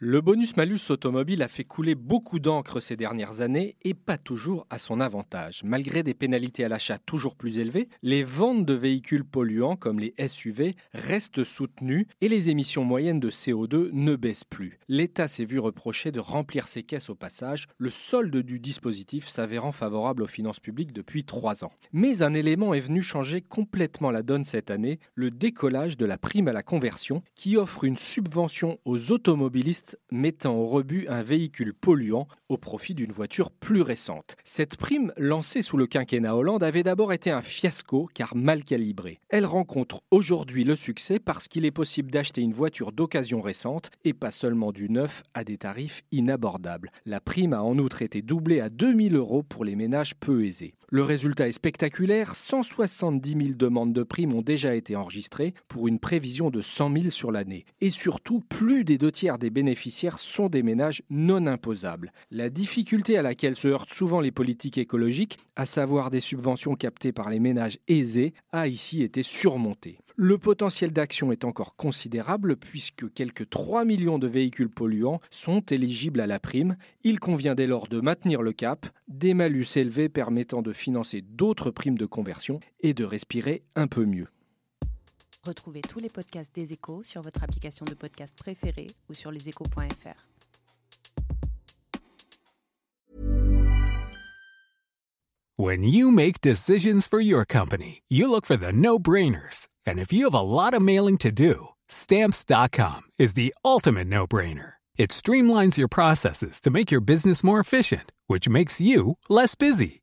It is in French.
Le bonus-malus automobile a fait couler beaucoup d'encre ces dernières années et pas toujours à son avantage. Malgré des pénalités à l'achat toujours plus élevées, les ventes de véhicules polluants comme les SUV restent soutenues et les émissions moyennes de CO2 ne baissent plus. L'État s'est vu reprocher de remplir ses caisses au passage, le solde du dispositif s'avérant favorable aux finances publiques depuis trois ans. Mais un élément est venu changer complètement la donne cette année, le décollage de la prime à la conversion qui offre une subvention aux automobilistes mettant au rebut un véhicule polluant au profit d'une voiture plus récente. Cette prime, lancée sous le quinquennat Hollande, avait d'abord été un fiasco car mal calibrée. Elle rencontre aujourd'hui le succès parce qu'il est possible d'acheter une voiture d'occasion récente et pas seulement du neuf à des tarifs inabordables. La prime a en outre été doublée à 2000 euros pour les ménages peu aisés. Le résultat est spectaculaire, 170 000 demandes de primes ont déjà été enregistrées pour une prévision de 100 000 sur l'année. Et surtout, plus des deux tiers des sont des ménages non imposables. La difficulté à laquelle se heurtent souvent les politiques écologiques, à savoir des subventions captées par les ménages aisés, a ici été surmontée. Le potentiel d'action est encore considérable puisque quelques 3 millions de véhicules polluants sont éligibles à la prime. Il convient dès lors de maintenir le cap, des malus élevés permettant de financer d'autres primes de conversion et de respirer un peu mieux. Retrouvez tous les podcasts des échos sur votre application de podcast préférée ou sur leséchos.fr. When you make decisions for your company, you look for the no-brainers. And if you have a lot of mailing to do, stamps.com is the ultimate no-brainer. It streamlines your processes to make your business more efficient, which makes you less busy.